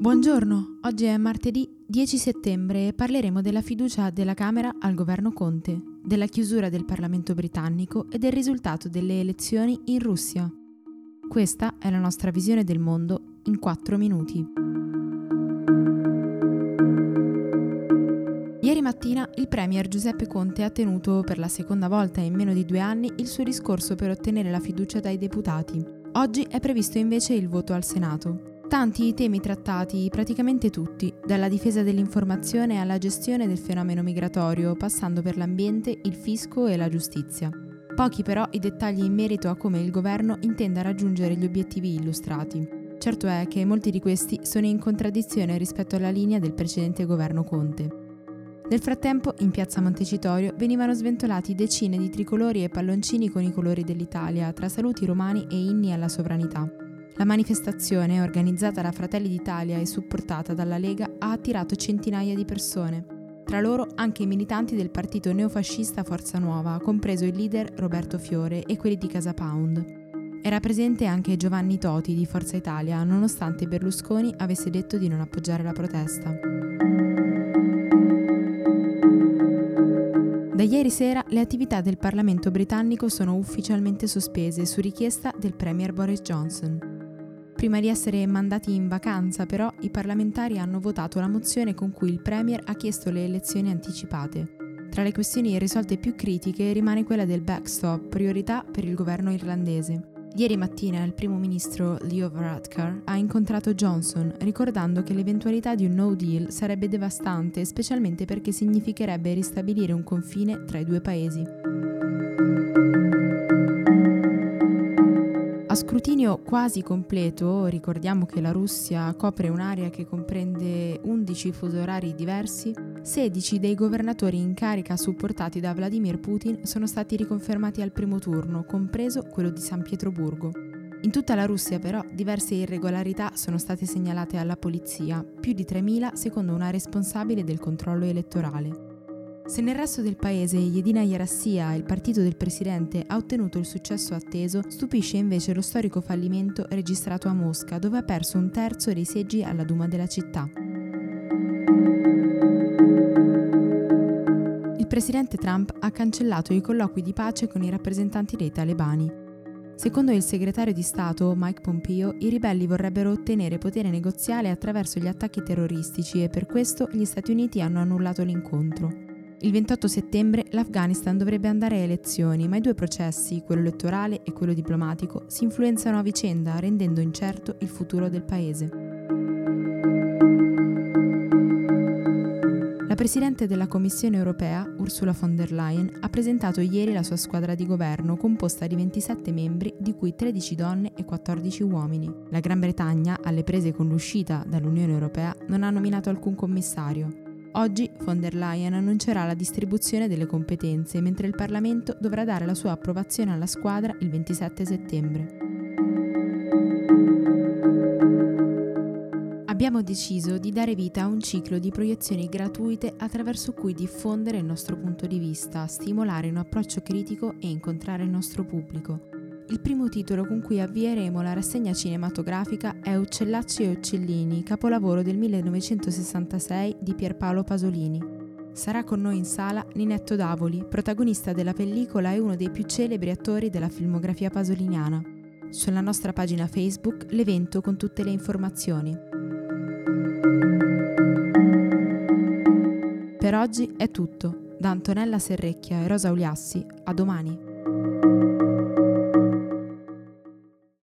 Buongiorno, oggi è martedì 10 settembre e parleremo della fiducia della Camera al governo Conte, della chiusura del Parlamento britannico e del risultato delle elezioni in Russia. Questa è la nostra visione del mondo in 4 minuti. Ieri mattina il Premier Giuseppe Conte ha tenuto per la seconda volta in meno di due anni il suo discorso per ottenere la fiducia dai deputati. Oggi è previsto invece il voto al Senato. Tanti i temi trattati, praticamente tutti, dalla difesa dell'informazione alla gestione del fenomeno migratorio, passando per l'ambiente, il fisco e la giustizia. Pochi però i dettagli in merito a come il governo intenda raggiungere gli obiettivi illustrati. Certo è che molti di questi sono in contraddizione rispetto alla linea del precedente governo Conte. Nel frattempo, in piazza Montecitorio venivano sventolati decine di tricolori e palloncini con i colori dell'Italia, tra saluti romani e inni alla sovranità. La manifestazione, organizzata da Fratelli d'Italia e supportata dalla Lega, ha attirato centinaia di persone. Tra loro anche i militanti del partito neofascista Forza Nuova, compreso il leader Roberto Fiore e quelli di Casa Pound. Era presente anche Giovanni Toti di Forza Italia, nonostante Berlusconi avesse detto di non appoggiare la protesta. Da ieri sera le attività del Parlamento britannico sono ufficialmente sospese su richiesta del Premier Boris Johnson. Prima di essere mandati in vacanza, però, i parlamentari hanno votato la mozione con cui il Premier ha chiesto le elezioni anticipate. Tra le questioni risolte più critiche rimane quella del backstop, priorità per il governo irlandese. Ieri mattina il primo ministro Leo Varadkar ha incontrato Johnson, ricordando che l'eventualità di un no deal sarebbe devastante, specialmente perché significherebbe ristabilire un confine tra i due paesi. A scrutinio quasi completo, ricordiamo che la Russia copre un'area che comprende 11 fusi orari diversi, 16 dei governatori in carica supportati da Vladimir Putin sono stati riconfermati al primo turno, compreso quello di San Pietroburgo. In tutta la Russia però diverse irregolarità sono state segnalate alla polizia, più di 3.000 secondo una responsabile del controllo elettorale. Se nel resto del paese Yedina Yarassia, il partito del presidente, ha ottenuto il successo atteso, stupisce invece lo storico fallimento registrato a Mosca, dove ha perso un terzo dei seggi alla Duma della città. Il presidente Trump ha cancellato i colloqui di pace con i rappresentanti dei talebani. Secondo il segretario di Stato Mike Pompeo, i ribelli vorrebbero ottenere potere negoziale attraverso gli attacchi terroristici e per questo gli Stati Uniti hanno annullato l'incontro. Il 28 settembre l'Afghanistan dovrebbe andare a elezioni, ma i due processi, quello elettorale e quello diplomatico, si influenzano a vicenda, rendendo incerto il futuro del paese. La Presidente della Commissione europea, Ursula von der Leyen, ha presentato ieri la sua squadra di governo composta di 27 membri, di cui 13 donne e 14 uomini. La Gran Bretagna, alle prese con l'uscita dall'Unione europea, non ha nominato alcun commissario. Oggi von der Leyen annuncerà la distribuzione delle competenze, mentre il Parlamento dovrà dare la sua approvazione alla squadra il 27 settembre. Abbiamo deciso di dare vita a un ciclo di proiezioni gratuite attraverso cui diffondere il nostro punto di vista, stimolare un approccio critico e incontrare il nostro pubblico. Il primo titolo con cui avvieremo la rassegna cinematografica è Uccellacci e Uccellini, capolavoro del 1966 di Pierpaolo Pasolini. Sarà con noi in sala Ninetto Davoli, protagonista della pellicola e uno dei più celebri attori della filmografia pasoliniana. Sulla nostra pagina Facebook l'evento con tutte le informazioni. Per oggi è tutto. Da Antonella Serrecchia e Rosa Uliassi, a domani.